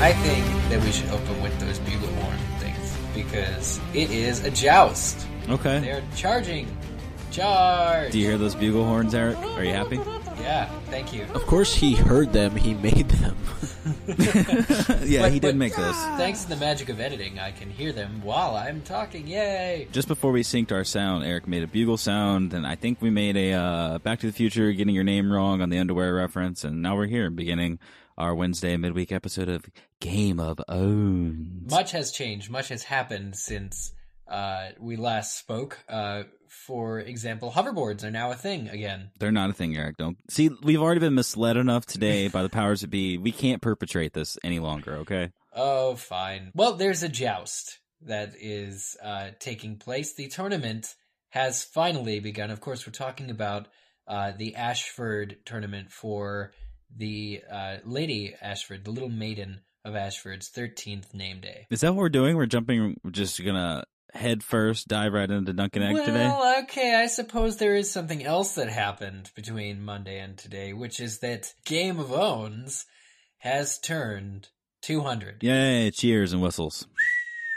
I think that we should open with those bugle horn things because it is a joust. Okay. They're charging. Charge. Do you hear those bugle horns, Eric? Are you happy? Yeah, thank you. Of course, he heard them. He made them. yeah, But- he but did make those. Thanks to the magic of editing, I can hear them while I'm talking. Yay! Just before we synced our sound, Eric made a bugle sound, and I think we made a uh, Back to the Future, getting your name wrong on the underwear reference, and now we're here, beginning our Wednesday midweek episode of Game of Owns. Much has changed. Much has happened since uh, we last spoke. Uh, for example, hoverboards are now a thing again. They're not a thing, Eric. Don't see. We've already been misled enough today by the powers that be. We can't perpetrate this any longer. Okay. Oh, fine. Well, there's a joust that is uh, taking place. The tournament has finally begun. Of course, we're talking about uh, the Ashford tournament for the uh, Lady Ashford, the little maiden of Ashford's 13th name day. Is that what we're doing? We're jumping. We're just gonna head first, dive right into Dunk and Egg today. Well, okay, I suppose there is something else that happened between Monday and today, which is that Game of Owns has turned 200. Yay! Cheers and whistles.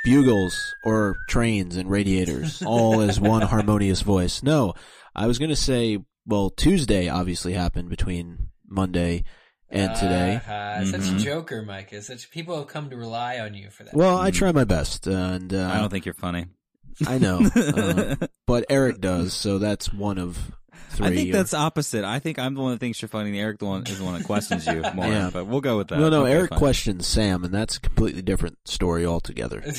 Bugles or trains and radiators, all as one harmonious voice. No, I was going to say, well, Tuesday obviously happened between Monday and today. Uh, Such a Mhm. joker, Micah. Such people have come to rely on you for that. Well, I try my best, and uh, I don't think you're funny. I know, uh, but Eric does, so that's one of three. I think or- that's opposite. I think I'm the one that thinks you're funny. and Eric the one is the one that questions you more. Yeah. But we'll go with that. no, no. Okay, Eric fine. questions Sam, and that's a completely different story altogether. yeah,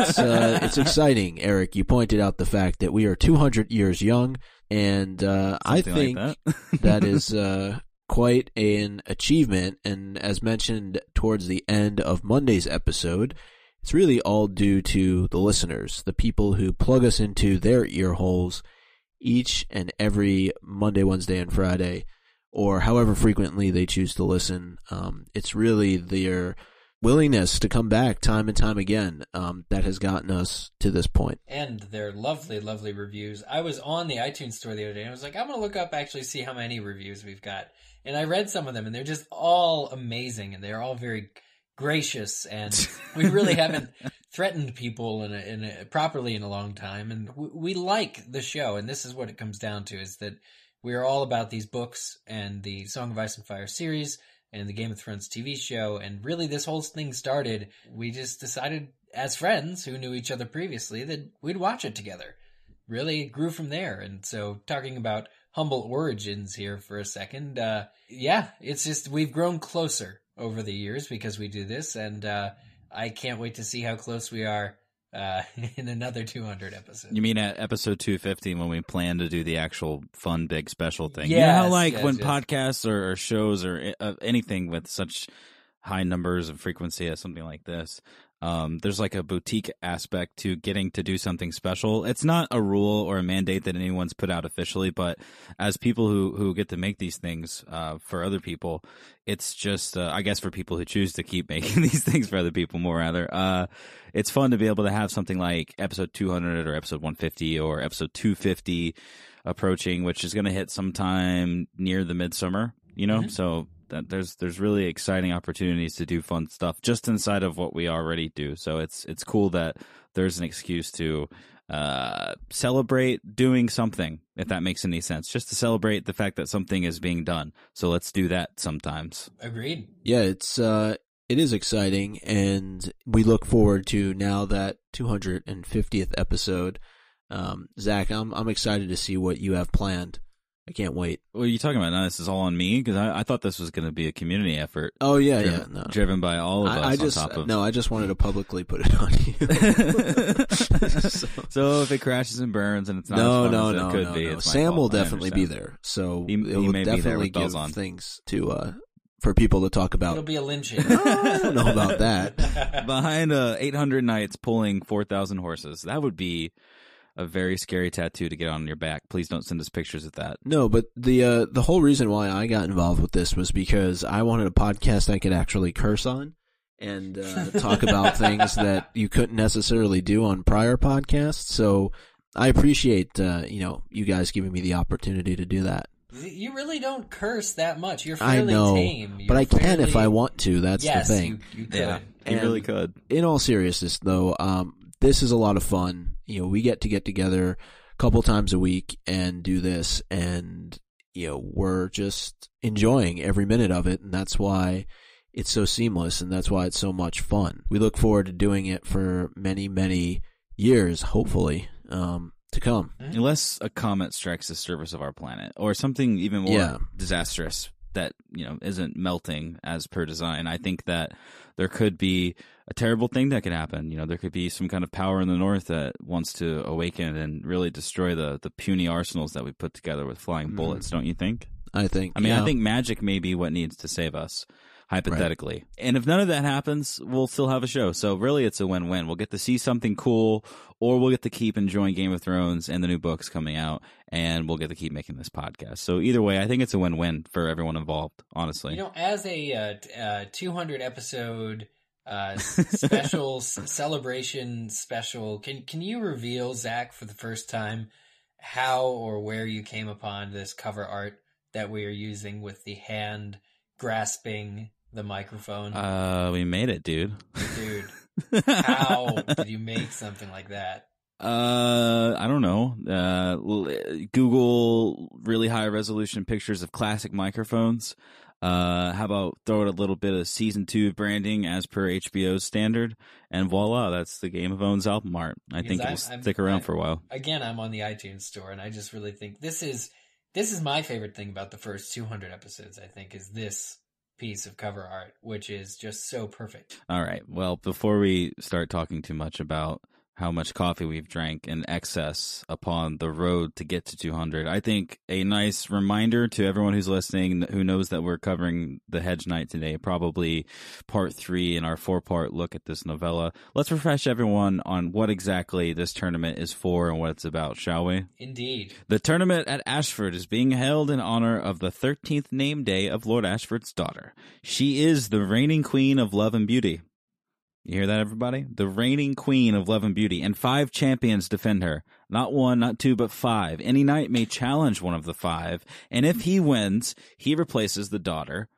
it's uh, it's exciting, Eric. You pointed out the fact that we are 200 years young, and uh, I think like that. that is uh, quite an achievement. And as mentioned towards the end of Monday's episode, it's really all due to the listeners, the people who plug us into their ear holes each and every Monday, Wednesday, and Friday, or however frequently they choose to listen. Um, it's really their willingness to come back time and time again um, that has gotten us to this point. and their lovely, lovely reviews. I was on the iTunes store the other day and I was like, I'm going to look up actually see how many reviews we've got. And I read some of them and they're just all amazing and they're all very gracious and we really haven't threatened people in a, in a, properly in a long time. And we, we like the show and this is what it comes down to is that we are all about these books and the Song of Ice and Fire series and the Game of Thrones TV show. And really this whole thing started we just decided as friends who knew each other previously that we'd watch it together. Really it grew from there. And so talking about humble origins here for a second uh yeah it's just we've grown closer over the years because we do this and uh i can't wait to see how close we are uh in another 200 episodes You mean at episode 250 when we plan to do the actual fun big special thing? you know how like yes, when yes. podcasts or, or shows or uh, anything with such high numbers and frequency as something like this, um, there's like a boutique aspect to getting to do something special. It's not a rule or a mandate that anyone's put out officially, but as people who, who get to make these things uh, for other people, it's just uh, I guess for people who choose to keep making these things for other people more rather. Uh, it's fun to be able to have something like episode 200 or episode 150 or episode 250 approaching, which is going to hit sometime near the midsummer. You know, Mhm. so that there's there's really exciting opportunities to do fun stuff just inside of what we already do. So it's it's cool that there's an excuse to uh celebrate doing something if that makes any sense just to celebrate the fact that something is being done so let's do that sometimes agreed Yeah, it's uh it is exciting and we look forward to now that 250th episode. Um Zach, I'm I'm excited to see what you have planned. I can't wait. what are you talking about now this is all on me because I, I thought this was going to be a community effort Oh yeah, driven, yeah, no. driven by all of us I, I on just top of no, I just wanted to publicly put it on you. So- so if it crashes and burns and it's not no, as fun no, as no, could no, be, no. it's Sam fault. will definitely be there, so He- it will may be there definitely give on. things to uh for people to talk about. it'll be a lynching I don't know about that. behind uh, 800 knights pulling 4,000 horses. That would be a very scary tattoo to get on your back. Please don't send us pictures of that. No, but the uh, the whole reason why I got involved with this was because I wanted a podcast I could actually curse on and uh, talk about things that you couldn't necessarily do on prior podcasts. So I appreciate uh, you know you guys giving me the opportunity to do that. You really don't curse that much. You're I fairly know, tame. but You're I can if I want to. That's yes, the thing. You, you could. Yeah, he And- really could. in all seriousness though um this is a lot of fun. You know we get to get together a couple times a week and do this and you know we're just enjoying every minute of it. And that's why it's so seamless and that's why it's so much fun. We look forward to doing it for many many years hopefully um to come. Unless a comet strikes the surface of our planet, or something even more Yeah. disastrous that you know isn't melting as per design, I think that there could be a terrible thing that could happen. You know, there could be some kind of power in the north that wants to awaken and really destroy the the puny arsenals that we put together with flying Mhm. bullets. Don't you think? i think I mean, yeah. I think magic may be what needs to save us, hypothetically. And if none of that happens, we'll still have a show. So really, it's a win-win. We'll get to see something cool, or we'll get to keep enjoying Game of Thrones and the new books coming out, and we'll get to keep making this podcast. So either way, I think it's a win-win for everyone involved. Honestly, You know, as a uh, uh, 200 episode uh, special celebration special, can can you reveal Zach for the first time how or where you came upon this cover art that we are using with the hand grasping the microphone? uh, we made it, dude. Dude, how did you make something like that? Uh, I don't know. Uh, Google really high resolution pictures of classic microphones. Uh, how about throw it a little bit of season two branding as per HBO's standard, and voila, that's the Game of Owns album art. I Because think I'm- it'll I'm- stick around I- for a while. Again, I'm on the iTunes store, and I just really think this is this is my favorite thing about the first 200 episodes. I think is this piece of cover art, which is just so perfect. All right. Well, before we start talking too much about how much coffee we've drank in excess upon the road to get to 200, I think a nice reminder to everyone who's listening who knows that we're covering the Hedge Knight today, probably part three in our four part look at this novella. Let's refresh everyone on what exactly this tournament is for and what it's about, shall we? Indeed. The tournament at Ashford is being held in honor of the 13th name day of Lord Ashford's daughter. She is the reigning queen of love and beauty. You hear that, everybody? The reigning queen of love and beauty, and five champions defend her. Not one, not two, but five. Any knight may challenge one of the five, and if he wins, he replaces the daughter.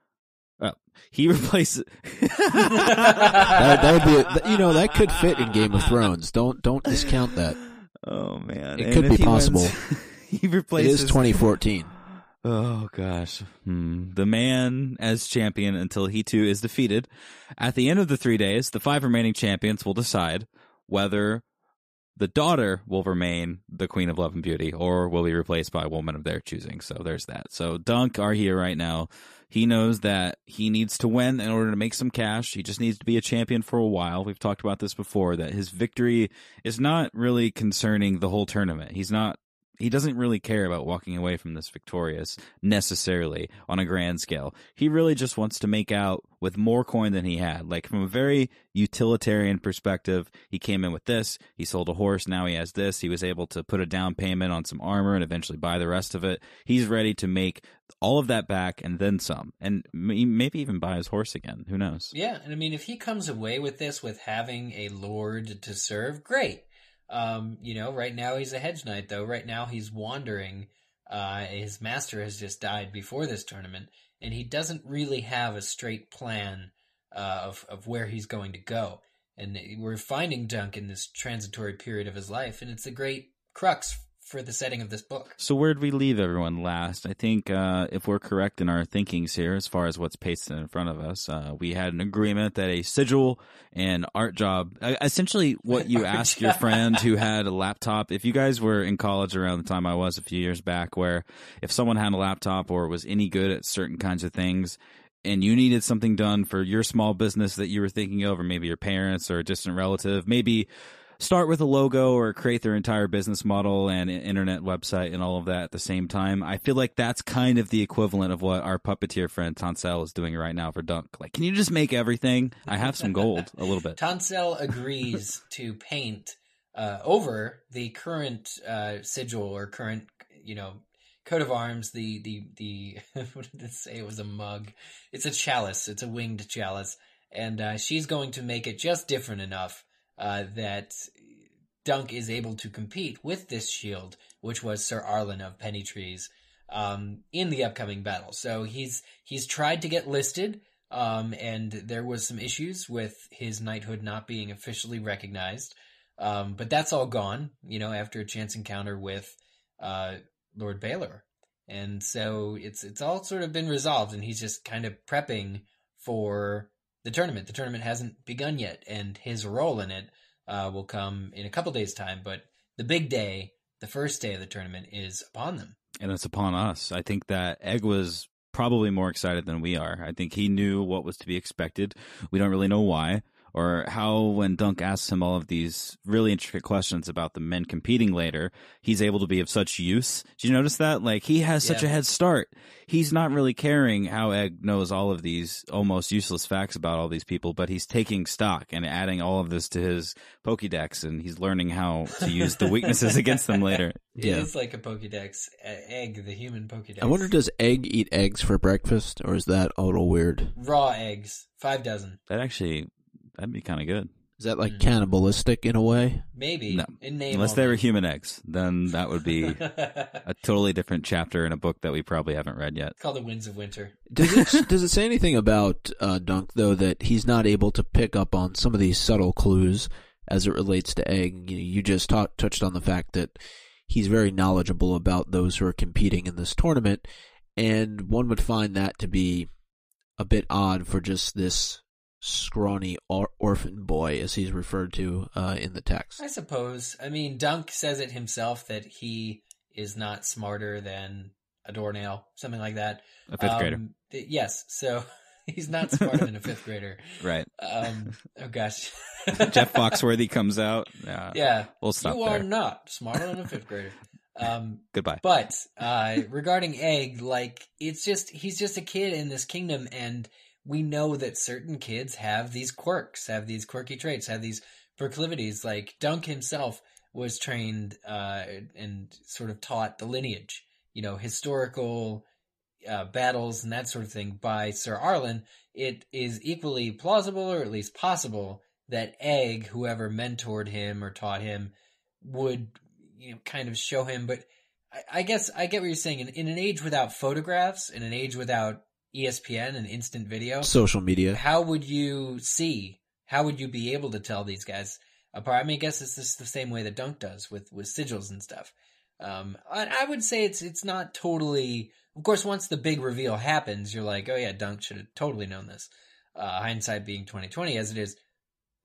Uh, he replaces. that, that would be a, you know that could fit in game of thrones don't don't discount that Oh man, It And could be he wins, possible. he replaces. is 2014 Oh gosh. Hmm. The man as champion until he too is defeated. At the end of the three days, the five remaining champions will decide whether the daughter will remain the queen of love and beauty or will be replaced by a woman of their choosing. So there's that. So Dunk, are here right now, he knows that he needs to win in order to make some cash. He just needs to be a champion for a while. We've talked about this before that his victory is not really concerning the whole tournament. He's not he doesn't really care about walking away from this victorious necessarily on a grand scale. He really just wants to make out with more coin than he had. Like from a very utilitarian perspective, he came in with this, he sold a horse, now he has this, he was able to put a down payment on some armor and eventually buy the rest of it. He's ready to make all of that back and then some. And maybe even buy his horse again. Who knows? Yeah, and I mean, if he comes away with this with having a lord to serve, great. Um, you know, right now he's a hedge knight, though. Right now he's wandering. Uh, his master has just died before this tournament, and he doesn't really have a straight plan uh, of of where he's going to go. And we're finding Dunk in this transitory period of his life, and it's a great crux for the setting of this book. So where'd we leave everyone last? I think uh, if we're correct in our thinkings here, as far as what's pasted in front of us, uh, we had an agreement that a sigil and art job, uh, essentially what you Art ask your friend who had a laptop. If you guys were in college around the time I was a few years back, where if someone had a laptop or was any good at certain kinds of things, and you needed something done for your small business that you were thinking of, or maybe your parents or a distant relative, maybe start with a logo or create their entire business model and internet website and all of that at the same time. I feel like that's kind of the equivalent of what our puppeteer friend Tanselle is doing right now for Dunk. Like, can you just make everything? I have some gold, a little bit. Tanselle agrees to paint uh, over the current uh, sigil or current, you know, coat of arms. The the the what did it say? It was a mug. It's a chalice. It's a winged chalice, and uh, she's going to make it just different enough uh, that Dunk is able to compete with this shield, which was Sir Arlan of Penny Trees. um, in the upcoming battle. So he's he's tried to get listed, um, and there was some issues with his knighthood not being officially recognized. Um, but that's all gone, you know, after a chance encounter with uh, Lord Baelor, and so it's it's all sort of been resolved, and he's just kind of prepping for the tournament. The tournament hasn't begun yet, and his role in it uh, will come in a couple days' time. But the big day, the first day of the tournament, is upon them. and it's upon us. I think that Egg was probably more excited than we are. I think he knew what was to be expected. We don't really know why or how when Dunk asks him all of these really intricate questions about the men competing later, he's able to be of such use. Did you notice that? Like he has such Yeah. a head start. He's not mm-hmm. really caring how Egg knows all of these almost useless facts about all these people, but he's taking stock and adding all of this to his Pokédex and he's learning how to use the weaknesses against them later. Yeah. It is like a Pokédex egg, the human Pokédex. I wonder, does Egg eat eggs for breakfast, or is that a little weird? raw eggs, five dozen, That actually that'd be kind of good. Is that like Mhm. cannibalistic in a way? maybe. No. in name Unless they were human eggs, then that would be a totally different chapter in a book that we probably haven't read yet. called the Winds of Winter. Does it does it say anything about uh, Dunk though that he's not able to pick up on some of these subtle clues as it relates to Egg? You, you just ta- touched on the fact that he's very knowledgeable about those who are competing in this tournament, and one would find that to be a bit odd for just this scrawny or- orphan boy, as he's referred to uh, in the text. I suppose. I mean, Dunk says it himself that he is not smarter than a doornail, something like that. A fifth grader, Um, th- yes, so he's not smarter than a fifth grader. right? Um, oh gosh, Jeff Foxworthy comes out. Yeah, Yeah, we'll stop you there. are not smarter than a fifth grader. Um, Goodbye. But uh, regarding Egg, like it's just he's just a kid in this kingdom, and we know that certain kids have these quirks, have these quirky traits, have these proclivities. Like Dunk himself was trained uh, and sort of taught the lineage, you know, historical uh, battles and that sort of thing by Sir Arlan. It is equally plausible, or at least possible, that Egg, whoever mentored him or taught him, would you know kind of show him. But I, I guess I get what you're saying. In, in an age without photographs, in an age without ESPN and instant video, Social media. how would you see? How would you be able to tell these guys apart? I mean, I guess it's just the same way that Dunk does with with sigils and stuff. Um, I, I would say it's it's not totally. Of course, once the big reveal happens, you're like, oh yeah, Dunk should have totally known this. Uh, hindsight being twenty twenty as it is,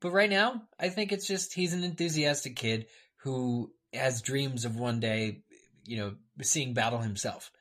but right now, I think it's just he's an enthusiastic kid who has dreams of one day, you know, seeing battle himself.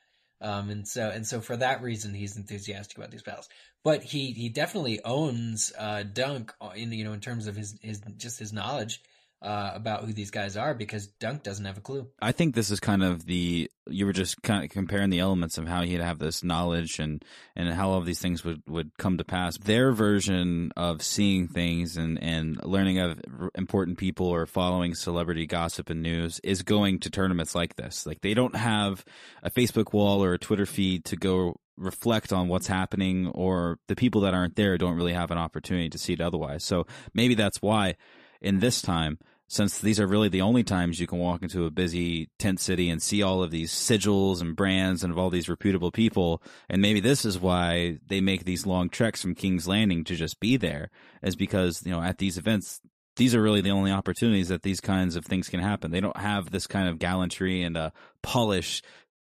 Um, and so and so for that reason, he's enthusiastic about these battles. But he he definitely owns uh, Dunk in you know in terms of his his just his knowledge uh, about who these guys are because Dunk doesn't have a clue. I think this is kind of the you were just kind of comparing the elements of how he'd have this knowledge and and how all of these things would would come to pass. Their version of seeing things and and learning of important people or following celebrity gossip and news is going to tournaments like this. Like they don't have a Facebook wall or a Twitter feed to go reflect on what's happening or the people that aren't there don't really have an opportunity to see it otherwise. So maybe that's why in this time since these are really the only times you can walk into a busy tent city and see all of these sigils and brands and of all these reputable people. And maybe this is why they make these long treks from king's landing to just be there is because you know at these events these are really the only opportunities that these kinds of things can happen. They don't have this kind of gallantry and polish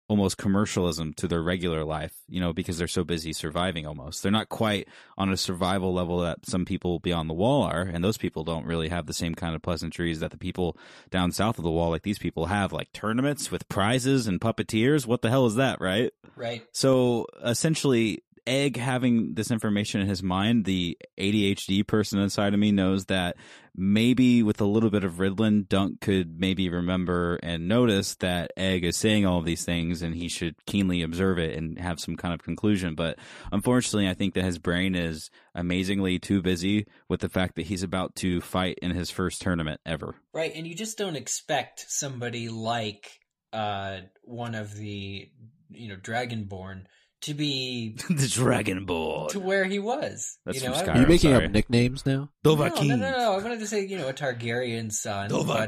almost commercialism to their regular life, you know, because they're so busy surviving almost. They're not quite on a survival level that some people beyond the wall are, and those people don't really have the same kind of pleasantries that the people down south of the wall, like these people, have, like tournaments with prizes and puppeteers. What the hell is that, right? Right. So essentially, Egg having this information in his mind, the ADHD person inside of me knows that maybe with a little bit of Ritalin, Dunk could maybe remember and notice that Egg is saying all of these things and he should keenly observe it and have some kind of conclusion. But unfortunately, I think that his brain is amazingly too busy with the fact that he's about to fight in his first tournament ever. Right, and you just don't expect somebody like uh, one of the you know Dragonborn to be the Dragonborn. to where he was. That's you know, from I- Are you making sorry. up nicknames now? No, no, no, no, no. I wanted to say you know a Targaryen son. but, uh,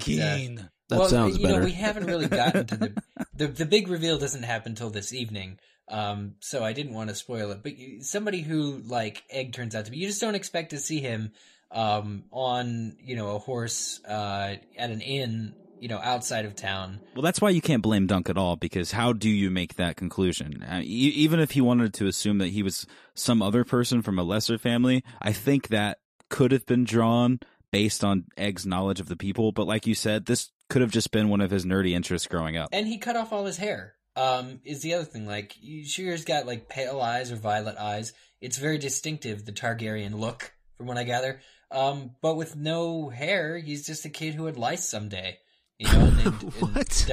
That well, sounds you know, we haven't really gotten to the the the big reveal doesn't happen till this evening. Um, so I didn't want to spoil it. But somebody who like Egg turns out to be, you just don't expect to see him um on you know a horse uh at an inn you know outside of town. Well that's why you can't blame dunk at all because how do you make that conclusion? Uh, even if he wanted to assume that he was some other person from a lesser family i think that could have been drawn based on egg's knowledge of the people. But like you said this could have just been one of his nerdy interests growing up. And he cut off all his hair um is the other thing. Like Shearer's got like pale eyes or violet eyes. It's very distinctive the targaryen look from what i gather. Um, but with no hair, he's just a kid who had lice someday. You know, and, and, what?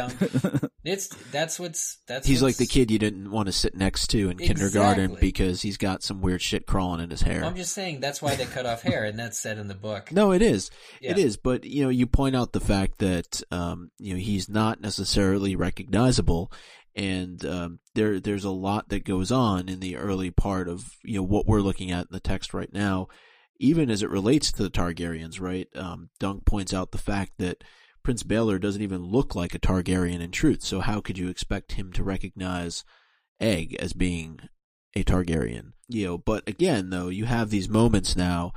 It's that's what's that's. He's what's, like the kid you didn't want to sit next to in exactly. kindergarten because he's got some weird shit crawling in his hair. I'm just saying that's why they cut off hair, and that's said in the book. No, it is, Yeah. it is. But you know, you point out the fact that um, you know he's not necessarily recognizable, and um, there there's a lot that goes on in the early part of you know what we're looking at in the text right now, even as it relates to the Targaryens. Right? Um, Dunk points out the fact that Prince Baelor doesn't even look like a Targaryen in truth. So how could you expect him to recognize Egg as being a Targaryen? You know, but again, though, you have these moments now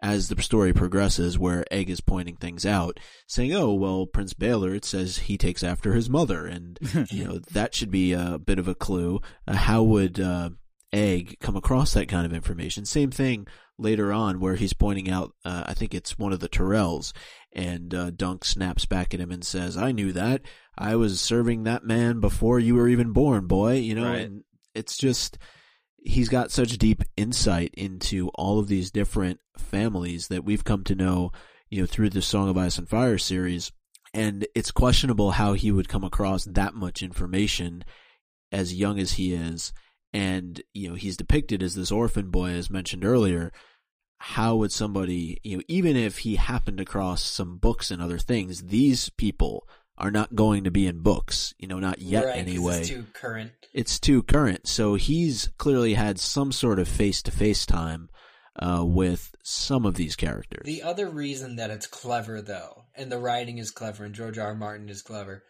as the story progresses where Egg is pointing things out, saying, "Oh, well, Prince Baelor, it says he takes after his mother," and you know that should be a bit of a clue. Uh, how would uh, Egg come across that kind of information? Same thing later on where he's pointing out. Uh, I think it's one of the Tyrells, and uh, Dunk snaps back at him and says, "I knew that. I was serving that man before you were even born, boy." You know, Right. and it's just he's got such deep insight into all of these different families that we've come to know, you know, through the Song of Ice and Fire series. And it's questionable how he would come across that much information as young as he is. And, you know, he's depicted as this orphan boy, as mentioned earlier. How would somebody, you know, even if he happened across some books and other things, these people are not going to be in books, you know, not yet right, anyway It's too current. it's too current. So he's clearly had some sort of face to face time uh, with some of these characters. The other reason that it's clever, though, and the writing is clever, and George R. R. Martin is clever,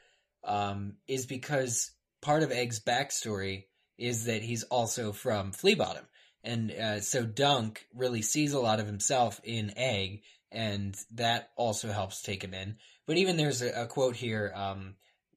um, is because part of Egg's backstory is that he's also from Flea Bottom, and uh, so Dunk really sees a lot of himself in Egg, and that also helps take him in. But even there's a, a quote here. Um,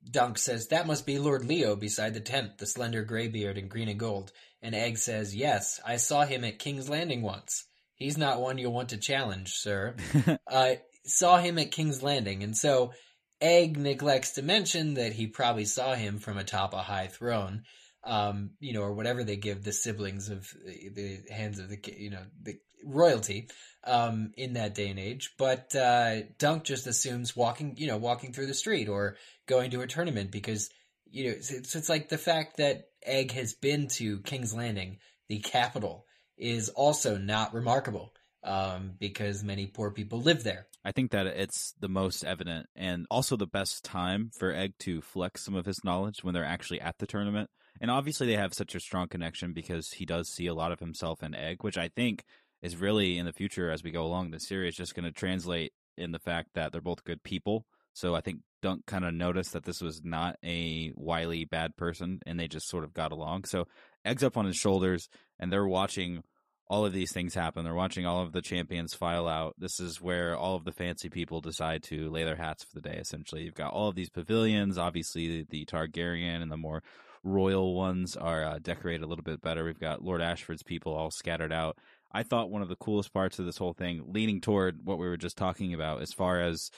Dunk says, That must be Lord Leo beside the tent, the slender graybeard in green and gold. And Egg says, Yes, I saw him at King's Landing once. He's not one you'll want to challenge, sir. uh, saw him at King's Landing. And so Egg neglects to mention that he probably saw him from atop a high throne, um, you know, or whatever they give the siblings of the, the hands of the, you know, the royalty um, in that day and age. But uh, Dunk just assumes walking, you know, walking through the street or going to a tournament because you know it's, it's like the fact that Egg has been to King's Landing, the capital, is also not remarkable um, because many poor people live there. I think that it's the most evident and also the best time for Egg to flex some of his knowledge when they're actually at the tournament. And obviously, they have such a strong connection because he does see a lot of himself in Egg, which I think is really in the future as we go along the series just going to translate in the fact that they're both good people. So I think Dunk kind of noticed that this was not a wily bad person and they just sort of got along. So Egg's up on his shoulders and they're watching all of these things happen. They're watching all of the champions file out. This is where all of the fancy people decide to lay their hats for the day, essentially. You've got all of these pavilions. Obviously, the Targaryen and the more royal ones are uh, decorated a little bit better. We've got Lord Ashford's people all scattered out. I thought one of the coolest parts of this whole thing, leaning toward what we were just talking about, as far as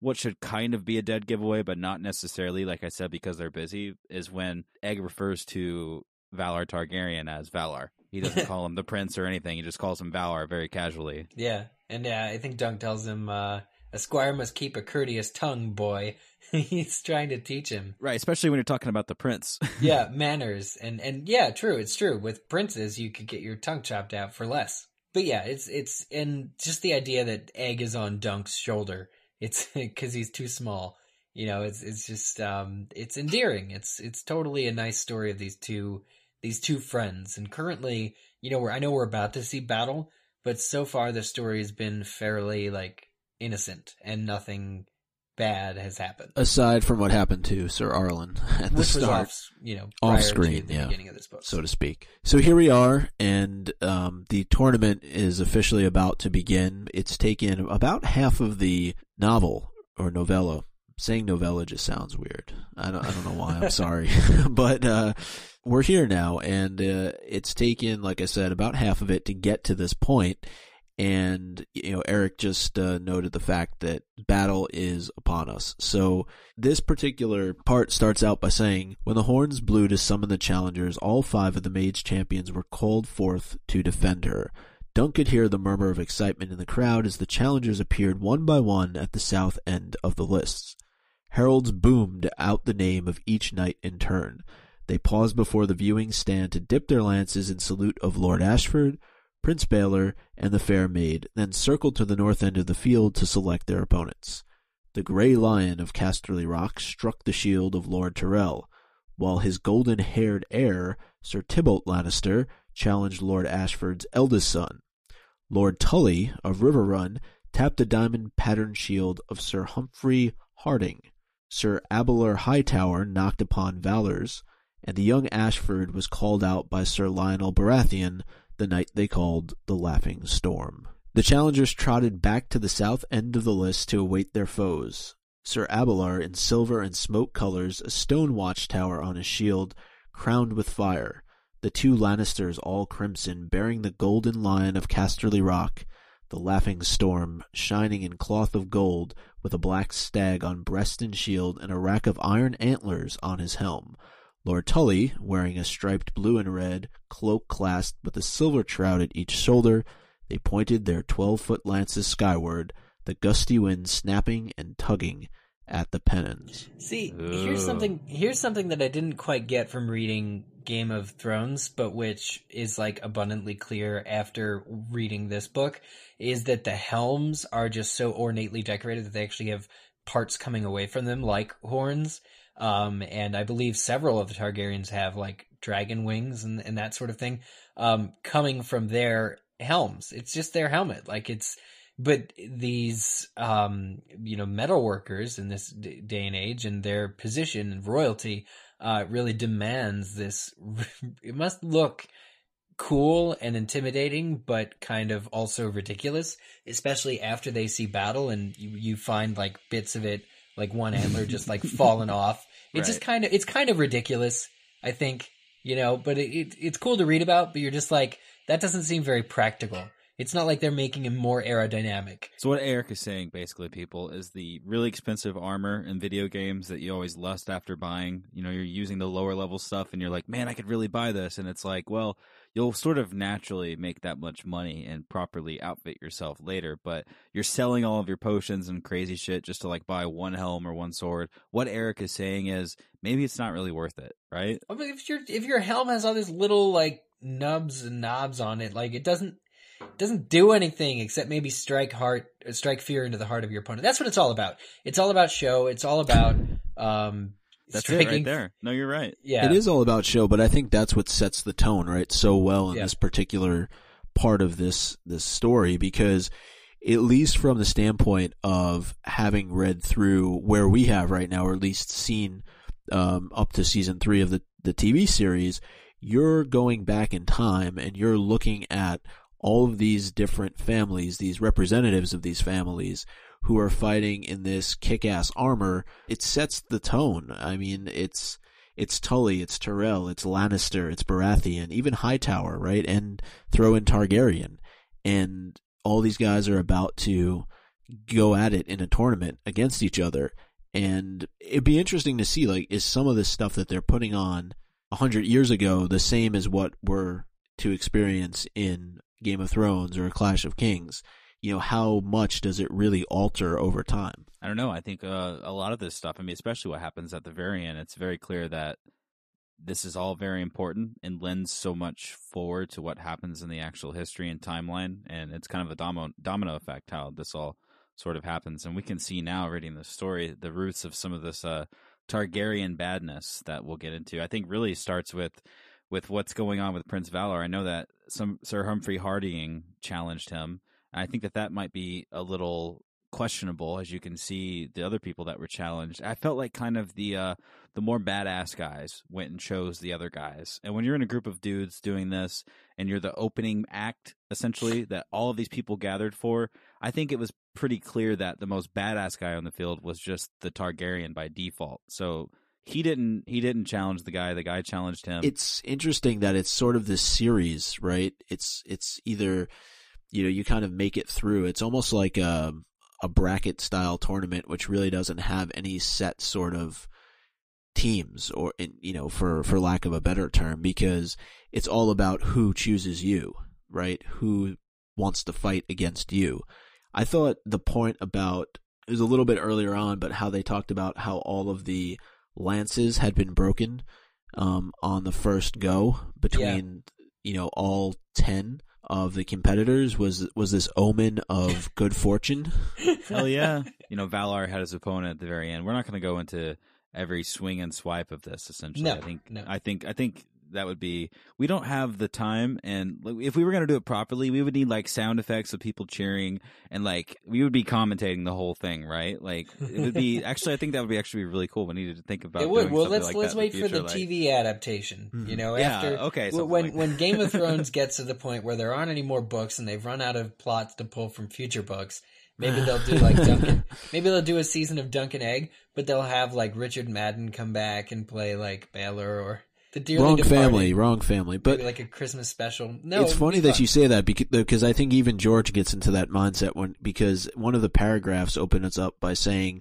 what should kind of be a dead giveaway, but not necessarily, like I said, because they're busy, is when Egg refers to Baelor Targaryen as Baelor. He doesn't call him the prince or anything. He just calls him Baelor very casually. Yeah, and yeah, I think Dunk tells him uh, a squire must keep a courteous tongue, boy. He's trying to teach him. Right, especially when you're talking about the prince. yeah, manners and and yeah, true. It's true. With princes, you could get your tongue chopped out for less. But yeah, it's it's and just the idea that Egg is on Dunk's shoulder. It's because he's too small. You know, it's it's just um, it's endearing. It's it's totally a nice story of these two these two friends. And currently, you know, we're I know we're about to see battle, but so far the story has been fairly like innocent and nothing bad has happened. Aside from what happened to Sir Arlan at the Which start, off, you know, Off screen, yeah. beginning of this book. so to speak. So here we are, and um, the tournament is officially about to begin. It's taken about half of the novel or novella. Saying novella just sounds weird. I don't, I don't know why. I'm sorry, but uh, we're here now, and uh, it's taken, like I said, about half of it to get to this point. And you know, Eric just uh, noted the fact that battle is upon us. So this particular part starts out by saying, When the horns blew to summon the challengers, all five of the mage champions were called forth to defend her. Dunk could hear the murmur of excitement in the crowd as the challengers appeared one by one at the south end of the lists. Heralds boomed out the name of each knight in turn. They paused before the viewing stand to dip their lances in salute of Lord Ashford, Prince Baelor, and the fair maid, then circled to the north end of the field to select their opponents. The Grey Lion of Casterly Rock struck the shield of Lord Tyrell, while his golden-haired heir, Sir Tybolt Lannister, challenged Lord Ashford's eldest son. Lord Tully of Riverrun tapped the diamond-patterned shield of Sir Humfrey Hardyng. Sir Abelard Hightower knocked upon Baelor's, and the young Ashford was called out by Sir Lyonel Baratheon, the knight they called the Laughing Storm. The challengers trotted back to the south end of the list to await their foes. Sir Abelard in silver and smoke colors, a stone watchtower on his shield, crowned with fire. The two Lannisters all crimson, bearing the golden lion of Casterly Rock, the laughing storm, shining in cloth of gold, with a black stag on breast and shield, and a rack of iron antlers on his helm. Lord Tully, wearing a striped blue and red cloak clasped with a silver trout at each shoulder, they pointed their twelve foot lances skyward, the gusty wind snapping and tugging at the pennons. See, here's something. Here's something that I didn't quite get from reading Game of Thrones, but which is like abundantly clear after reading this book, is that the helms are just so ornately decorated that they actually have parts coming away from them, like horns. Um, and I believe several of the Targaryens have like dragon wings and, and that sort of thing, um, coming from their helms. It's just their helmet. Like it's, but these, um, you know, metal workers in this d- day and age and their position and royalty, uh, really demands this. It must look cool and intimidating, but kind of also ridiculous, especially after they see battle and you, you find like bits of it, like one antler just like falling off. It's just kind of, it's kind of ridiculous, I think, you know, but it, it, it's cool to read about, but you're just like, that doesn't seem very practical. It's not like they're making him more aerodynamic. So what Eric is saying, basically, people, is the really expensive armor in video games that you always lust after buying. You know, you're using the lower level stuff, and you're like, man, I could really buy this, and it's like, well, you'll sort of naturally make that much money and properly outfit yourself later, but you're selling all of your potions and crazy shit just to like buy one helm or one sword. What Eric is saying is maybe it's not really worth it, right? I mean, if your if your helm has all these little like nubs and knobs on it, like it doesn't it doesn't do anything except maybe strike heart strike fear into the heart of your opponent. That's what it's all about. It's all about show. It's all about um That's striking it right there. No, you're right. Yeah. It is all about show, but I think that's what sets the tone, right, so well in Yeah. this particular part of this this story because at least from the standpoint of having read through where we have right now, or at least seen um, up to season three of the, the TV series, you're going back in time and you're looking at all of these different families, these representatives of these families who are fighting in this kick-ass armor. It sets the tone. I mean, it's it's Tully, it's Tyrell, it's Lannister, it's Baratheon, even Hightower, right? And throw in Targaryen. And all these guys are about to go at it in a tournament against each other. And it'd be interesting to see, like, is some of this stuff that they're putting on a hundred years ago the same as what we're to experience in Game of Thrones or Clash of Kings? You know, how much does it really alter over time? I don't know. I think uh, a lot of this stuff, I mean, especially what happens at the very end, it's very clear that this is all very important and lends so much forward to what happens in the actual history and timeline. And it's kind of a domino, domino effect how this all sort of happens. And we can see now, reading the story, the roots of some of this uh, Targaryen badness that we'll get into. I think really starts with with what's going on with Prince Baelor. I know that some Sir Humfrey Hardyng challenged him. And I think that that might be a little questionable as you can see the other people that were challenged. I felt like kind of the uh the more badass guys went and chose the other guys. And when you're in a group of dudes doing this and you're the opening act essentially that all of these people gathered for, I think it was pretty clear that the most badass guy on the field was just the Targaryen by default. So he didn't he didn't challenge the guy, the guy challenged him. It's interesting that it's sort of this series, right? It's it's either you know, you kind of make it through. It's almost like a a bracket style tournament which really doesn't have any set sort of teams or you know for for lack of a better term because it's all about who chooses you right? Who wants to fight against you. I thought the point about it was a little bit earlier on but how they talked about how all of the lances had been broken um, on the first go between you know all 10 of the competitors was was this omen of good fortune Hell yeah. You know, Baelor had his opponent at the very end. We're not going to go into every swing and swipe of this essentially. No, I think no. I think I think that would be we don't have the time and if we were going to do it properly, we would need like sound effects of people cheering and like we would be commentating the whole thing, right? Like it would be actually I think that would be actually really cool. We needed to think about it would. doing Well, let's like let's that in wait for the like- TV adaptation. Mhm. You know, Yeah, after okay, wh- when like when Game of Thrones gets to the point where there aren't any more books and they've run out of plots to pull from future books, maybe they'll do like Duncan. maybe they'll do a season of Dunk and Egg, but they'll have like Richard Madden come back and play like Baelor or the Dearly wrong Departed. family wrong family but like a Christmas special. No, it's funny that fun. you say that because, because I think even George gets into that mindset when because one of the paragraphs opens up by saying,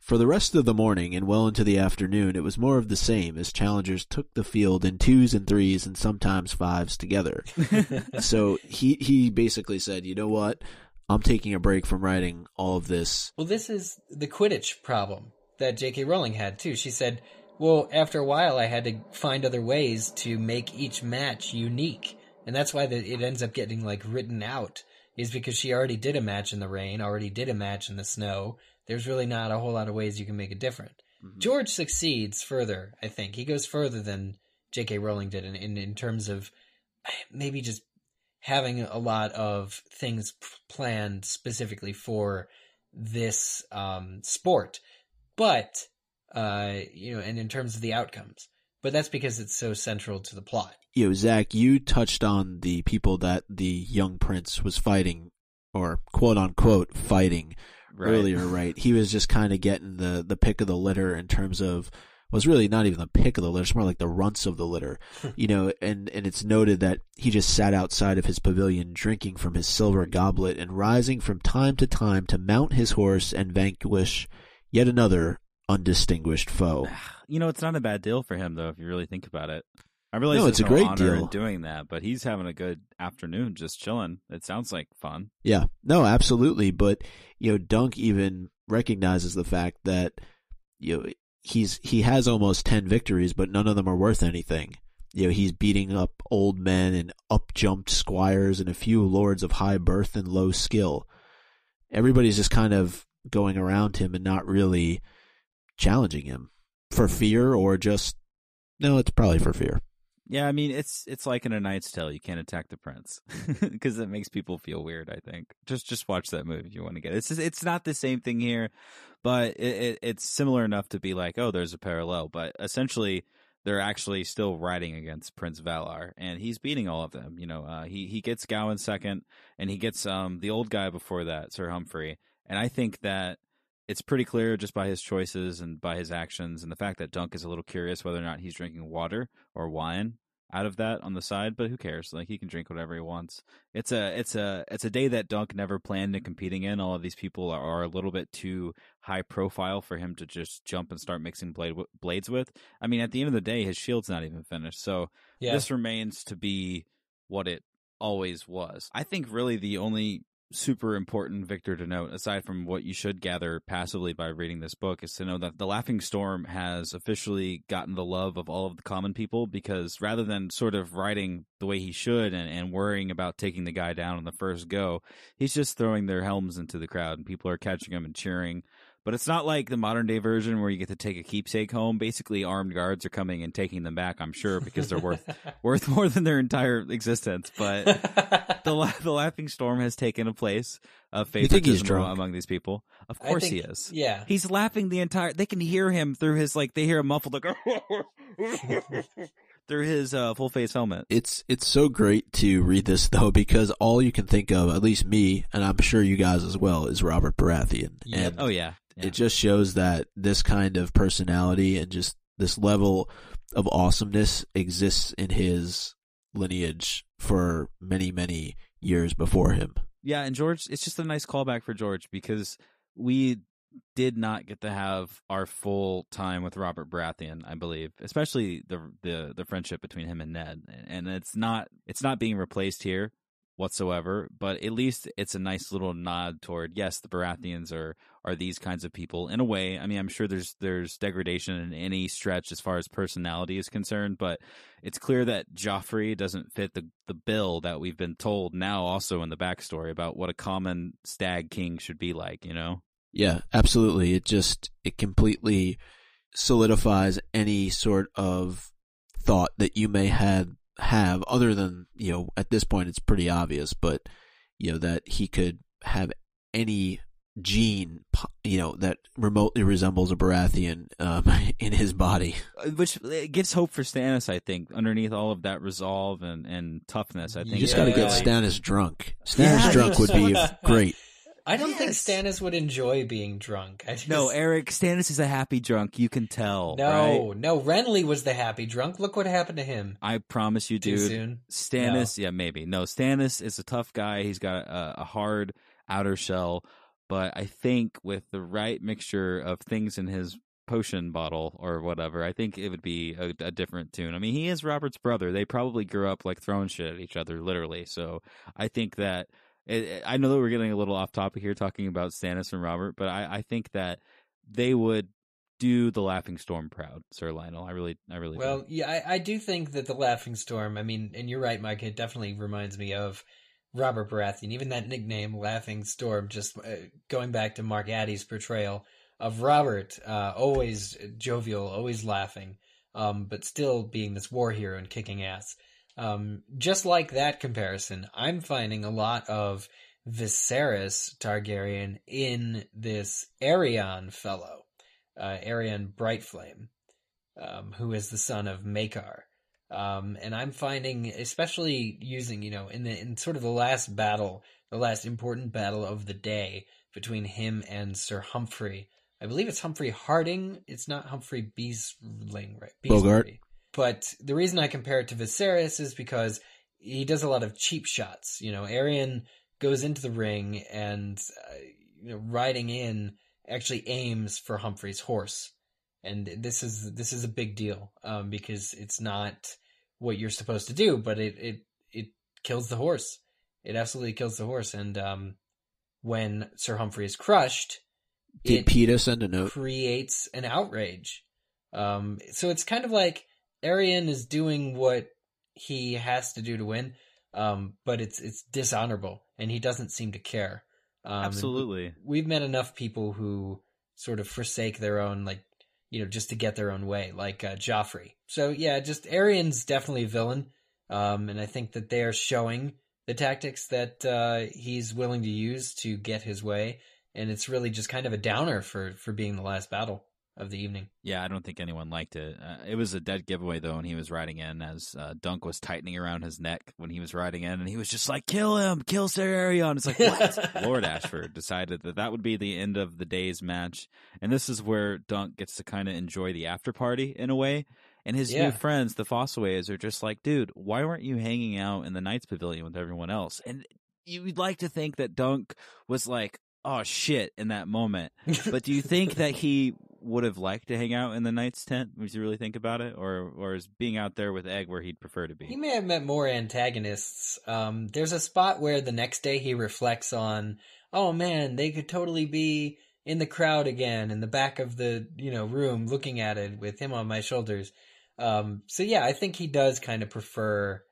"For the rest of the morning and well into the afternoon, it was more of the same as challengers took the field in twos and threes and sometimes fives together." so he he basically said, "You know what? I'm taking a break from writing all of this." Well, this is the Quidditch problem that J.K. Rowling had too. She said, "Well, after a while, I had to find other ways to make each match unique, and that's why the, it ends up getting like written out. Is because she already did a match in the rain, already did a match in the snow. There's really not a whole lot of ways you can make it different. George succeeds further. I think he goes further than J.K. Rowling did in in, in terms of maybe just having a lot of things planned specifically for this um, sport, but uh, you know, and in terms of the outcomes, but that's because it's so central to the plot. You know, Zach, you touched on the people that the young prince was fighting, or quote unquote fighting Right. earlier, right? He was just kind of getting the the pick of the litter in terms of was really not even the pick of the litter; it's more like the runts of the litter, you know. And and it's noted that he just sat outside of his pavilion, drinking from his silver goblet, and rising from time to time to mount his horse and vanquish yet another undistinguished foe. You know, it's not a bad deal for him though, if you really think about it. I realize No, it's a great honor deal. in doing that, but he's having a good afternoon just chilling. It sounds like fun. Yeah, no, absolutely. But you know, Dunk even recognizes the fact that you know he's he has almost ten victories, but none of them are worth anything. You know, he's beating up old men and up jumped squires and a few lords of high birth and low skill. Everybody's just kind of going around him and not really challenging him for fear or just no, it's probably for fear. Yeah, I mean it's it's like in a Knight's Tale, you can't attack the prince because it makes people feel weird. I think just just watch that movie if you want to get it. It's just, it's not the same thing here, but it, it it's similar enough to be like, oh, there's a parallel. But essentially, they're actually still riding against Prince Baelor, and he's beating all of them. You know, uh, he he gets Gowan second, and he gets um the old guy before that, Sir Humfrey. And I think that it's pretty clear just by his choices and by his actions, and the fact that Dunk is a little curious whether or not he's drinking water or wine out of that on the side, but who cares? Like he can drink whatever he wants. It's a it's a it's a day that Dunk never planned on competing in. All of these people are, are a little bit too high profile for him to just jump and start mixing blade blades with. I mean, at the end of the day, his shield's not even finished, so Yeah, this remains to be what it always was. I think really the only super important victor to note aside from what you should gather passively by reading this book is to know that the laughing storm has officially gotten the love of all of the common people because rather than sort of writing the way he should and, and worrying about taking the guy down on the first go he's just throwing their helms into the crowd and people are catching him and cheering But it's not like the modern day version where you get to take a keepsake home. Basically, armed guards are coming and taking them back. I'm sure because they're worth worth more than their entire existence. But the the laughing storm has taken a place of You think he's favoritism among these people. Of course think- he is. Yeah. He's laughing the entire. They can hear him through his like. They hear a muffled like through his uh, full face helmet. It's it's so great to read this though because all you can think of, at least me, and I'm sure you guys as well, is Robert Baratheon. Yep. And Oh yeah, yeah. it just shows that this kind of personality and just this level of awesomeness exists in his lineage for many many years before him. Yeah, and George, it's just a nice callback for George because we did not get to have our full time with Robert Baratheon, I believe, especially the the the friendship between him and Ned, and it's not it's not being replaced here whatsoever. But at least it's a nice little nod toward yes, the Baratheons are are these kinds of people in a way. I mean, I'm sure there's there's degradation in any stretch as far as personality is concerned, but it's clear that Joffrey doesn't fit the the bill that we've been told now also in the backstory about what a common stag king should be like, you know? Yeah, absolutely. It just it completely solidifies any sort of thought that you may have have other than, you know, at this point it's pretty obvious, but you know that he could have any gene, you know, that remotely resembles a Baratheon um, in his body. Uh, Which gives hope for Stannis, I think, underneath all of that resolve and, and toughness. I think You just Yeah. got to get Stannis drunk. Stannis Yeah. drunk would be great. I don't think Stannis would enjoy being drunk. I just, No, Eric, Stannis is a happy drunk. You can tell. no, right? no. Renly was the happy drunk. Look what happened to him. I promise you, Too dude. soon. Stannis, yeah, maybe. No, Stannis is a tough guy. He's got a, a hard outer shell, but I think with the right mixture of things in his potion bottle or whatever, I think it would be a, a different tune. I mean, he is Robert's brother. They probably grew up like throwing shit at each other, literally. So I think that I know that we're getting a little off topic here talking about Stannis and Robert, but I, I think that they would do the Laughing Storm proud, Sir Lyonel. I really, I really. do. Well, yeah, I, I do think that the Laughing Storm. I mean, and you're right, Mike. It definitely reminds me of Robert Baratheon. Even that nickname, Laughing Storm, just uh, going back to Mark Addy's portrayal of Robert, uh, always jovial, always laughing, um, but still being this war hero and kicking ass. Um, just like that comparison, I'm finding a lot of Viserys Targaryen in this Aerion fellow, uh, Aerion Brightflame um, who is the son of Maekar. Um, and I'm finding, especially using, you know, in the in sort of the last battle, the last important battle of the day between him and Sir Humfrey. I believe it's Humfrey Hardyng. It's not Humphrey Beesling, right? Bogart. But the reason I compare it to Viserys is because he does a lot of cheap shots. You know, Aerion goes into the ring and, uh, you know, riding in actually aims for Humfrey's horse and this is this is a big deal um, because it's not what you're supposed to do, but it it it kills the horse. It absolutely kills the horse, and um, when Sir Humfrey is crushed, Did PETA send a note? creates an outrage. Um, so it's kind of like Aerion is doing what he has to do to win, um, but it's it's dishonorable, and he doesn't seem to care. Um, absolutely. we've met enough people who sort of forsake their own like you know just to get their own way like uh, joffrey so yeah just Aerion's definitely a villain um, and i think that they are showing the tactics that uh, he's willing to use to get his way and it's really just kind of a downer for for being the last battle of the evening Yeah, I don't think anyone liked it. Uh, it was a dead giveaway though when he was riding in, as uh, Dunk was tightening around his neck when he was riding in, and he was just like, "Kill him, kill Sir Aerion." It's like what? Lord Ashford decided that that would be the end of the day's match, and this is where Dunk gets to kind of enjoy the after party in a way. And his Yeah. new friends, the Fossoways, are just like, "Dude, why weren't you hanging out in the Knights Pavilion with everyone else?" And you'd like to think that Dunk was like, "Oh shit," in that moment. But do you think that he would have liked to hang out in the Knights tent? Would you really think about it, or or is being out there with Egg where he'd prefer to be? He may have met more antagonists. Um, there's a spot where the next day he reflects on, oh man, they could totally be in the crowd again in the back of the you know room looking at it with him on my shoulders. Um, so yeah, I think he does kind of prefer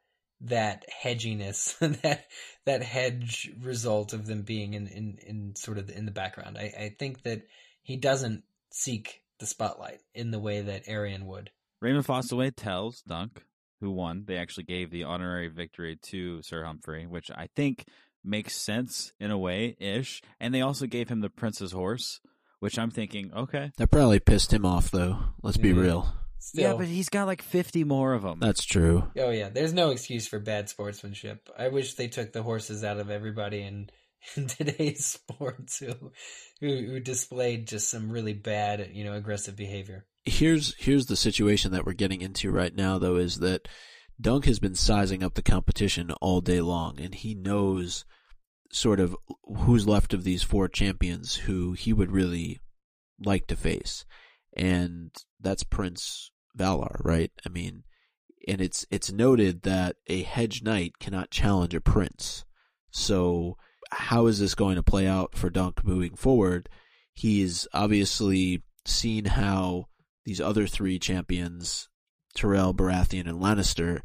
that hedginess, that that hedge result of them being in, in, in sort of in the background. I, I think that he doesn't seek the spotlight in the way that Aerion would. Raymond Fossoway tells Dunk, who won, they actually gave the honorary victory to Sir Humfrey, which I think makes sense in a way ish. And they also gave him the Prince's horse, which I'm thinking, okay. That probably pissed him off, though. Let's be Mhm. real. Still, Yeah, but he's got like 50 more of them. That's true. oh yeah, there's no excuse for bad sportsmanship. I wish they took the horses out of everybody in, in today's sports who, who who displayed just some really bad, you know, aggressive behavior. Here's here's the situation that we're getting into right now, though, is that Dunk has been sizing up the competition all day long, and he knows sort of who's left of these four champions who he would really like to face, and that's Prince Valarr, right? I mean, and it's it's noted that a hedge knight cannot challenge a prince. So how is this going to play out for Dunk moving forward? He's obviously seen how these other three champions, Tyrell, Baratheon, and Lannister,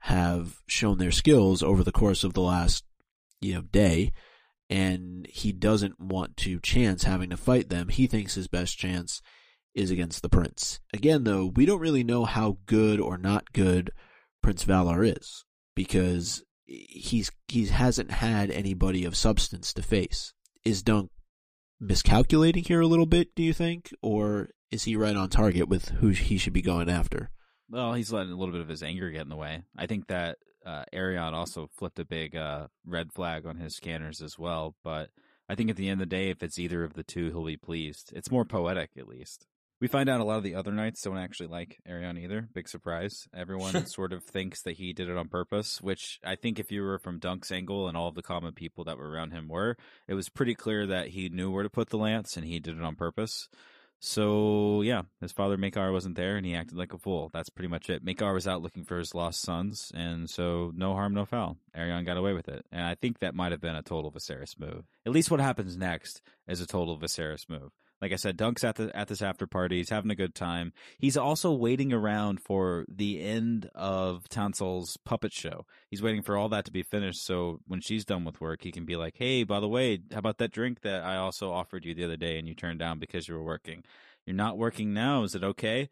have shown their skills over the course of the last, you know, day, and he doesn't want to chance having to fight them. He thinks his best chance is against the prince. Again, though, we don't really know how good or not good Prince Valarr is because he's he hasn't had anybody of substance to face. Is Dunk miscalculating here a little bit, do you think? Or is he right on target with who he should be going after? Well, he's letting a little bit of his anger get in the way. I think that uh, Aerion also flipped a big uh, red flag on his scanners as well. But I think at the end of the day, if it's either of the two, he'll be pleased. It's more poetic, at least. We find out a lot of the other knights don't actually like Aerion either. Big surprise. Everyone sort of thinks that he did it on purpose, which I think if you were from Dunk's angle and all of the common people that were around him were, it was pretty clear that he knew where to put the lance and he did it on purpose. So yeah, his father Maekar wasn't there, and he acted like a fool. That's pretty much it. Maekar was out looking for his lost sons, and so no harm, no foul. Aerion got away with it, and I think that might have been a total Viserys move. At least what happens next is a total Viserys move. Like I said, Dunk's at the at this after party. He's having a good time. He's also waiting around for the end of Tanselle's puppet show. He's waiting for all that to be finished, so when she's done with work, he can be like, "Hey, by the way, how about that drink that I also offered you the other day and you turned down because you were working? You're not working now. Is it okay?"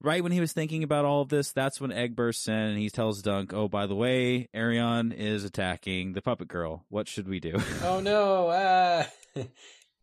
Right when he was thinking about all of this, that's when Egg bursts in and he tells Dunk, "Oh, by the way, Aerion is attacking the puppet girl. What should we do?" Oh no! Ah,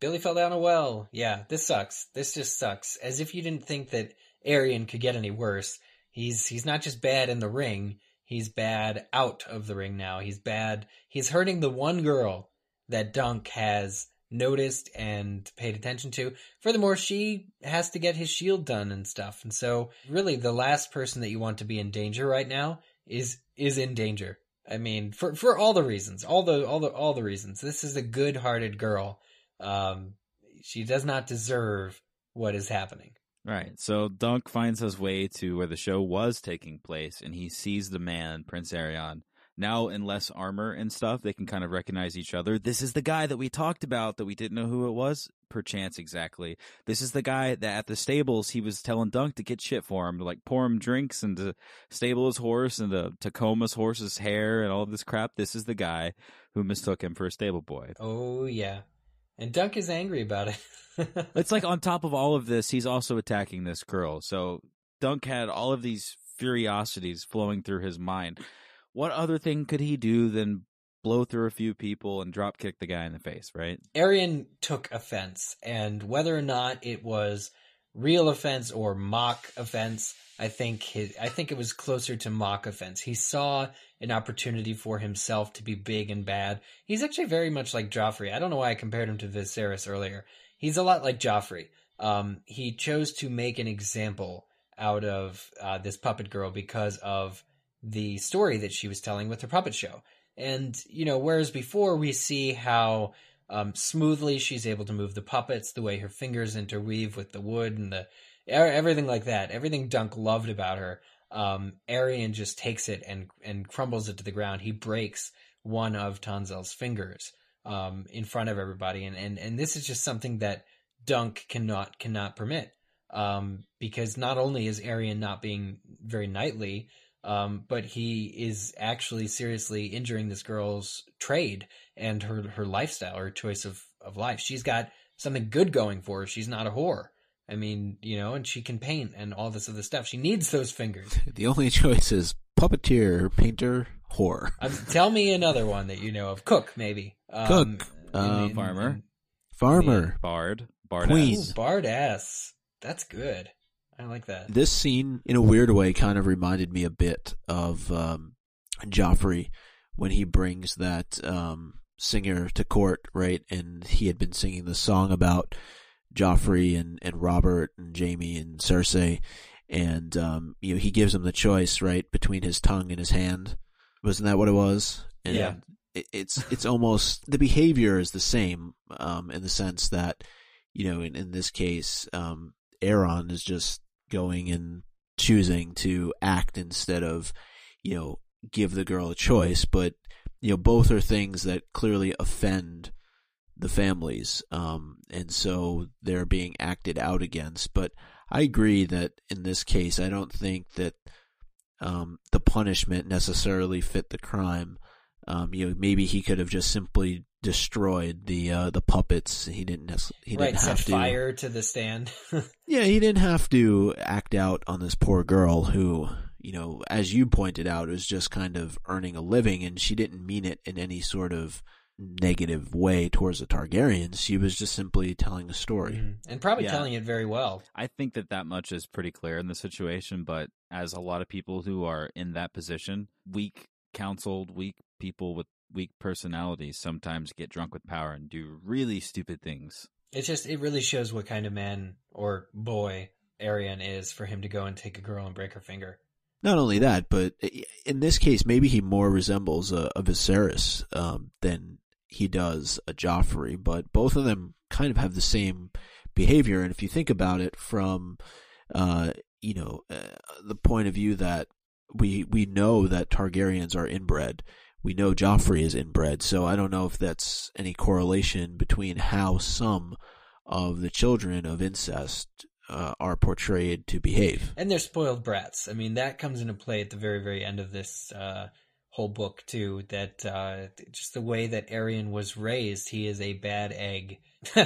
Billy fell down a well. Yeah, this sucks. This just sucks. As if you didn't think that Aerion could get any worse. He's he's not just bad in the ring. He's bad out of the ring now. He's bad. He's hurting the one girl that Dunk has noticed and paid attention to. Furthermore, she has to get his shield done and stuff. And so, really, the last person that you want to be in danger right now is is in danger. I mean, for for all the reasons, all the all the all the reasons. This is a good-hearted girl. Um, she does not deserve what is happening. Right. So Dunk finds his way to where the show was taking place, and he sees the man, Prince Aerion. Now, in less armor and stuff, they can kind of recognize each other. This is the guy that we talked about that we didn't know who it was, perchance exactly. This is the guy that at the stables he was telling Dunk to get shit for him, to like pour him drinks and to stable his horse and to, Tacoma's horse's hair and all of this crap. This is the guy who mistook him for a stable boy. Oh yeah, and Dunk is angry about it. It's like on top of all of this, he's also attacking this girl. So Dunk had all of these furiosities flowing through his mind. What other thing could he do than blow through a few people and drop kick the guy in the face, right? Aerion took offense, and whether or not it was real offense or mock offense, I think his, I think it was closer to mock offense. He saw an opportunity for himself to be big and bad. He's actually very much like Joffrey. I don't know why I compared him to Viserys earlier. He's a lot like Joffrey. Um, he chose to make an example out of uh, this puppet girl because of the story that she was telling with her puppet show. And, you know, whereas before we see how um, smoothly she's able to move the puppets, the way her fingers interweave with the wood and the everything like that, everything Dunk loved about her. Um, Aerion just takes it and and crumbles it to the ground. He breaks one of Tanselle's fingers um, in front of everybody, and, and and this is just something that Dunk cannot cannot permit um, because not only is Aerion not being very knightly, um, but he is actually seriously injuring this girl's trade and her her lifestyle, her choice of of life. She's got something good going for her. She's not a whore. I mean, you know, and she can paint and all this other stuff. She needs those fingers. The only choice is puppeteer, painter, whore. Um, tell me another one that you know of. Cook, maybe. Um, Cook, um, in- Farmer. in- Farmer. Bard. Bard. Queen. Ooh, Bard ass. That's good. I like that. This scene, in a weird way, kind of reminded me a bit of um, Joffrey when he brings that um, singer to court, right? And he had been singing the song about Joffrey and, and Robert and Jaime and Cersei, and um, you know he gives him the choice, right, between his tongue and his hand. Wasn't that what it was? And Yeah. It, it's it's almost the behavior is the same um, in the sense that you know in, in this case um, Aerion is just going and choosing to act instead of you know give the girl a choice. But you know both are things that clearly offend the families um and so they're being acted out against. But i agree that in this case i don't think that um the punishment necessarily fit the crime. Um you know maybe he could have just simply destroyed the uh the puppets he didn't he right, didn't set have to fire to the stand. yeah, he didn't have to act out on this poor girl who, you know, as you pointed out, was just kind of earning a living and she didn't mean it in any sort of negative way towards the Targaryens. She was just simply telling a story. Mhm. and probably Yeah. telling it very well. I think that that much is pretty clear in the situation, but as a lot of people who are in that position, weak counseled, weak people with weak personalities sometimes get drunk with power and do really stupid things. It just it really shows what kind of man or boy Aerion is for him to go and take a girl and break her finger. Not only that, but in this case, maybe he more resembles a, a Viserys um, than he does a Joffrey. But both of them kind of have the same behavior. And if you think about it from, uh, you know, uh, the point of view that we we know that Targaryens are inbred, we know Joffrey is inbred. So I don't know if that's any correlation between how some of the children of incest uh, are portrayed to behave. And they're spoiled brats. I mean, that comes into play at the very, very end of this uh, whole book too. That uh, just the way that Aerion was raised, he is a bad egg.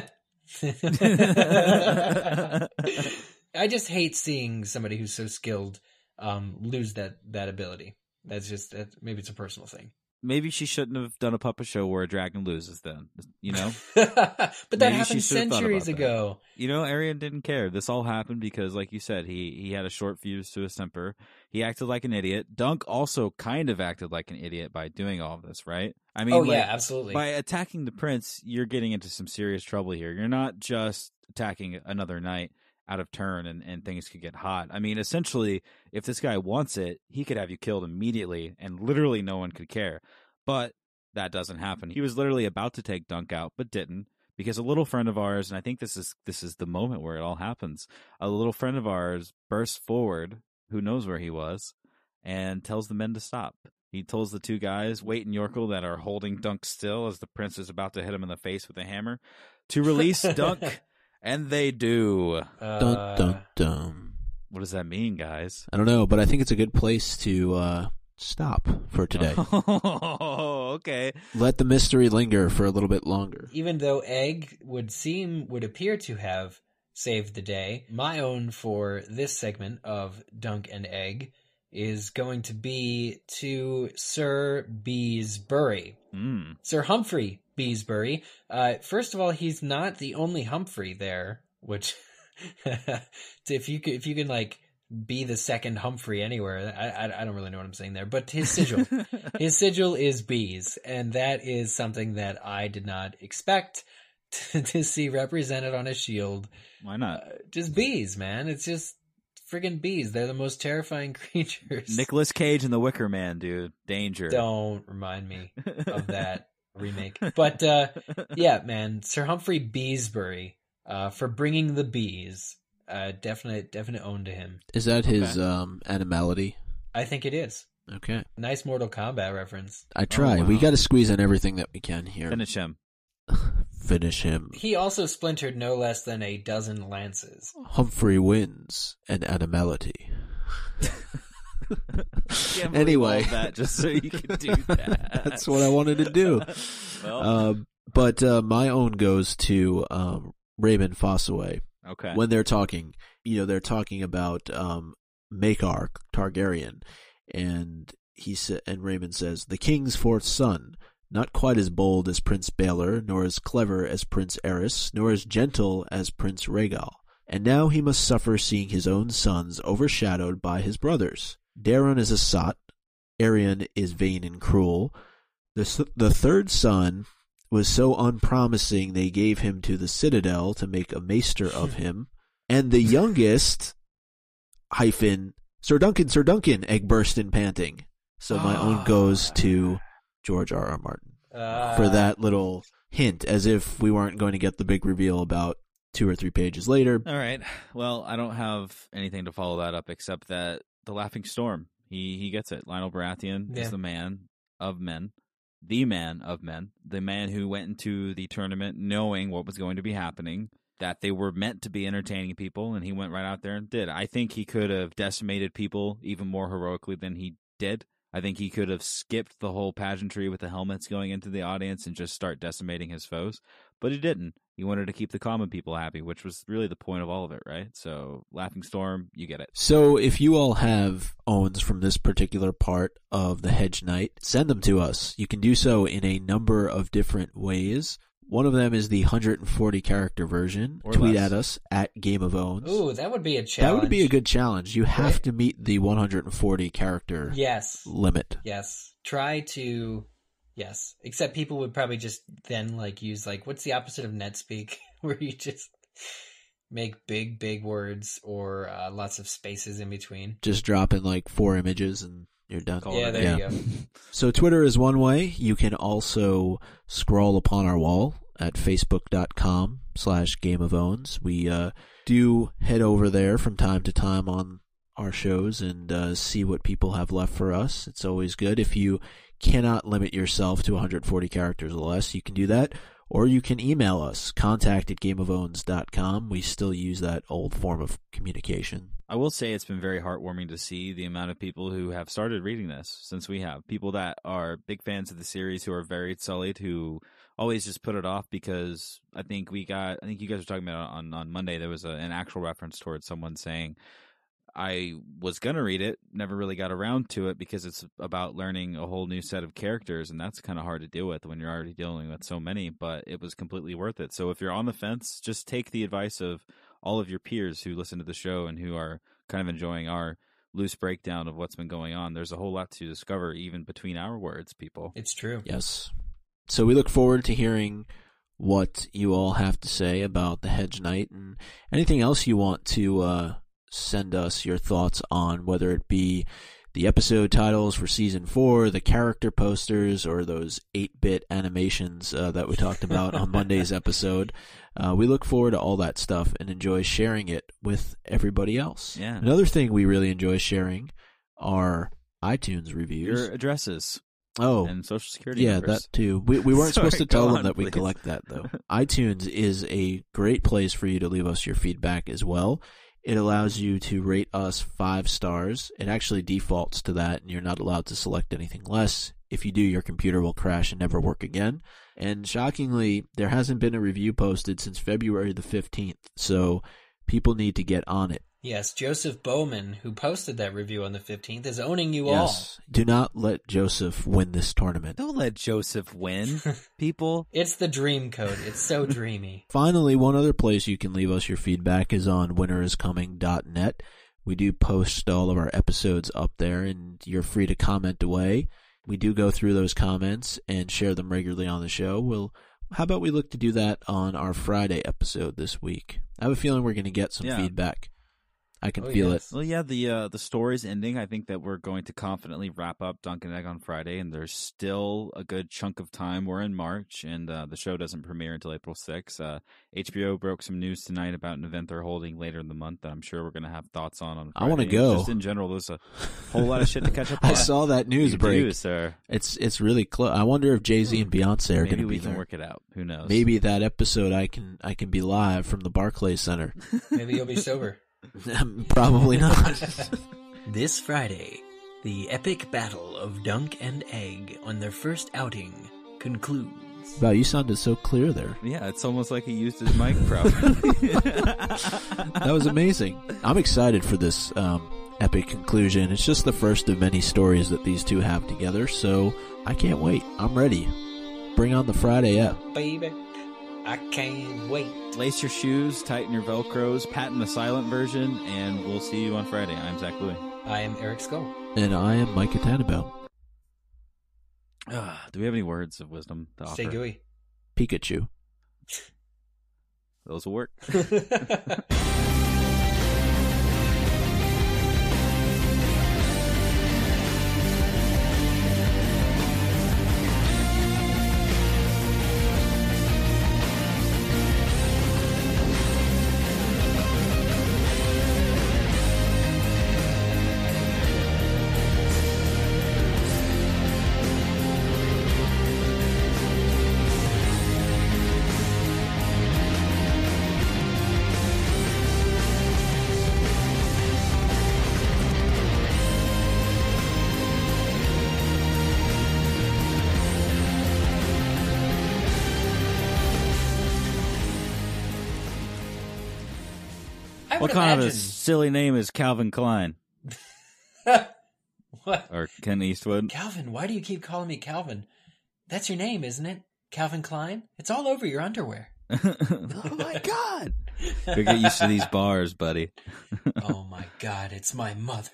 I just hate seeing somebody who's so skilled um, lose that that ability. That's just that, maybe it's a personal thing. Maybe she shouldn't have done a puppet show where a dragon loses then, you know? but that Maybe happened centuries about that. ago. You know, Aerion didn't care. This all happened because, like you said, he he had a short fuse to his temper. He acted like an idiot. Dunk also kind of acted like an idiot by doing all of this, right? I mean, oh like, yeah, absolutely. by attacking the prince, you're getting into some serious trouble here. You're not just attacking another knight out of turn and, and things could get hot. I mean, essentially, if this guy wants it, he could have you killed immediately and literally no one could care. But that doesn't happen. He was literally about to take Dunk out, but didn't because a little friend of ours, and I think this is this is the moment where it all happens. A little friend of ours bursts forward, who knows where he was, and tells the men to stop. He tells the two guys, Wait and Yorkle, that are holding Dunk still as the prince is about to hit him in the face with a hammer, to release Dunk, and they do. Uh, Dun dun dun. What does that mean, guys? I don't know, but I think it's a good place to uh, stop for today. Oh, okay. Let the mystery linger for a little bit longer. even though Egg would seem would appear to have saved the day, my own for this segment of Dunk and Egg is going to be to Sir Beesbury. Mm. Sir Humfrey Beesbury. Uh, first of all, he's not the only Humfrey there, which if you could, if you can like be the second Humfrey anywhere, I, I I don't really know what I'm saying there, but his sigil, his sigil is bees, and that is something that I did not expect to, to see represented on a shield. Why Uh, not? just bees, man. It's just friggin' bees. They're the most terrifying creatures. Nicolas Cage and the Wicker Man, dude. Danger. Don't remind me of that remake. But uh, yeah, man, Sir Humfrey Beesbury uh, for bringing the bees. Uh, definite, definite own to him. Is that his Okay. um, animality? I think it is Okay. nice Mortal Kombat reference. I try. wow. We got to squeeze in everything that we can here. Finish him. Finish him. He also splintered no less than a dozen lances. Humfrey wins an animality. Anyway. that just so you can do that. That's what I wanted to do. well, Um, but uh, my own goes to um, Raymond Fossoway Okay. when they're talking. You know, they're talking about um, Maekar Targaryen, and he sa- and Raymond says the king's fourth son, not quite as bold as Prince Baelor, nor as clever as Prince Aerys, nor as gentle as Prince Rhaegel. And now he must suffer seeing his own sons overshadowed by his brothers. Daeron is a sot, Aerion is vain and cruel. The, the third son was so unpromising they gave him to the citadel to make a maester of him. And the youngest, hyphen, Sir Duncan, Sir Duncan, egg burst in panting. So my own goes to George R. R. Martin Uh, for that little hint, as if we weren't going to get the big reveal about two or three pages later. All right. Well, I don't have anything to follow that up except that the Laughing Storm. He he gets it. Lyonel Baratheon Yeah. is the man of men, the man of men, the man who went into the tournament knowing what was going to be happening, that they were meant to be entertaining people, and he went right out there and did. I think he could have decimated people even more heroically than he did. I think he could have skipped the whole pageantry with the helmets going into the audience and just start decimating his foes, but he didn't. He wanted to keep the common people happy, which was really the point of all of it, right? So, Laughing Storm, you get it. So if you all have owns from this particular part of the Hedge Knight, send them to us. You can do so in a number of different ways. One of them is the 140 character version. Or Tweet less. at us at Game of Owns. Ooh, that would be a challenge. that would be a good challenge. You have Right? to meet the 140 character Yes. limit. Yes. Try to. Yes. Except people would probably just then like use like what's the opposite of NetSpeak, where you just make big, big words or uh, lots of spaces in between. Just drop in like four images and you're done. Call yeah, it. there Yeah. you go. So Twitter is one way. You can also scroll upon our wall at facebook.com slash game of owns. We uh, do head over there from time to time on our shows and uh, see what people have left for us. It's always good. If you cannot limit yourself to 140 characters or less, you can do that. Or you can email us, contact at gameofowns.com. We still use that old form of communication. I will say it's been very heartwarming to see the amount of people who have started reading this since we have. People that are big fans of the series who are very sullied, who always just put it off because I think we got, I think you guys were talking about on, on Monday, there was a, an actual reference towards someone saying, I was gonna read it, never really got around to it because it's about learning a whole new set of characters, and that's kind of hard to deal with when you're already dealing with so many. But it was completely worth it. So if you're on the fence, just take the advice of all of your peers who listen to the show and who are kind of enjoying our loose breakdown of what's been going on. There's a whole lot to discover, even between our words, people. It's true. Yes. So we look forward to hearing what you all have to say about the Hedge Knight and anything else you want to uh, send us your thoughts on, whether it be the episode titles for season four, the character posters, or those 8 bit animations uh, that we talked about on Monday's episode. Uh, we look forward to all that stuff and enjoy sharing it with everybody else. Yeah. Another thing we really enjoy sharing are iTunes reviews. Your addresses oh, and social security yeah, numbers. that too. We we weren't Sorry, supposed to tell them on, that we please. collect that though. iTunes is a great place for you to leave us your feedback as well. It allows you to rate us five stars. It actually defaults to that, and you're not allowed to select anything less. If you do, your computer will crash and never work again. And shockingly, there hasn't been a review posted since February the 15th. So people need to get on it. Yes, Joseph Bowman, who posted that review on the 15th, is owning you all. Yes. Do not let Joseph win this tournament. Don't let Joseph win, people. It's the dream code. It's so dreamy. Finally, one other place you can leave us your feedback is on winteriscoming.net. We do post all of our episodes up there, and you're free to comment away. We do go through those comments and share them regularly on the show. We'll, how about we look to do that on our Friday episode this week? I have a feeling we're going to get some Yeah. feedback. I can Oh, feel yes. Well, yeah, the uh, the story's ending. I think that we're going to confidently wrap up Dunk and Egg on Friday, and there's still a good chunk of time. We're in March, and uh, the show doesn't premiere until April 6th. Uh, HBO broke some news tonight about an event they're holding later in the month that I'm sure we're going to have thoughts on. on I wanna go. Just in general, there's a whole lot of shit to catch up on. I saw that news You break. do, sir. It's it's really close. I wonder if Jay Z and Beyonce are going Maybe to we be can there. work it out. Who knows? Maybe that episode I can I can be live from the Barclays Center. Maybe you'll be sober. Probably not. This Friday, the epic battle of Dunk and Egg on their first outing concludes. Wow, you sounded so clear there. Yeah, it's almost like he used his mic properly. That was amazing. I'm excited for this um, epic conclusion. It's just the first of many stories that these two have together, so I can't wait. I'm ready. Bring on the Friday ep. Baby, I can't wait. Lace your shoes, tighten your velcros, patent the silent version, and we'll see you on Friday. I'm Zach Louie. I am Eric Skull. And I am Micah Tannenbaum. Ah, do we have any words of wisdom to offer? Stay gooey. Pikachu. Those will work. what would kind of a silly name is Calvin Klein what? or Ken Eastwood? Calvin, why do you keep calling me Calvin? That's your name, isn't it? Calvin Klein? It's all over your underwear. oh my god! You'll get used to these bars, buddy. oh my god, it's my mother.